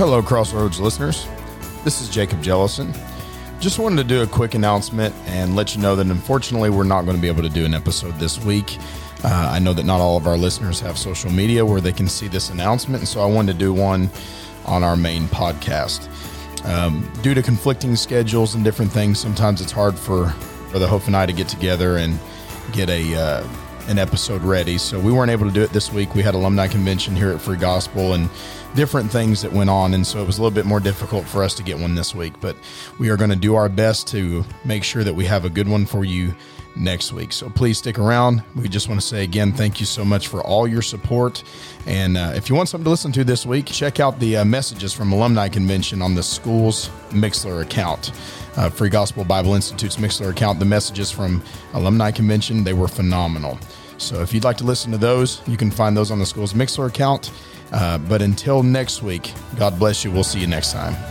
Hello, Crossroads listeners. This is Jacob Jellison. Just wanted to do a quick announcement and let you know that unfortunately we're not going to be able to do an episode this week. Uh, I know that not all of our listeners have social media where they can see this announcement, and so I wanted to do one on our main podcast. Um, due to conflicting schedules and different things, sometimes it's hard for Brother Hope and I to get together and get a uh, an episode ready. So we weren't able to do it this week. We had alumni convention here at Free Gospel and different things that went on, and so it was a little bit more difficult for us to get one this week. But we are going to do our best to make sure that we have a good one for you next week. So please stick around. We just want to say again, thank you so much for all your support. And uh, if you want something to listen to this week, check out the uh, messages from Alumni Convention on the school's Mixlr account. Uh, Free Gospel Bible Institute's Mixlr account. The messages from Alumni Convention, they were phenomenal. So if you'd like to listen to those, you can find those on the school's Mixlr account. Uh, but until next week, God bless you. We'll see you next time.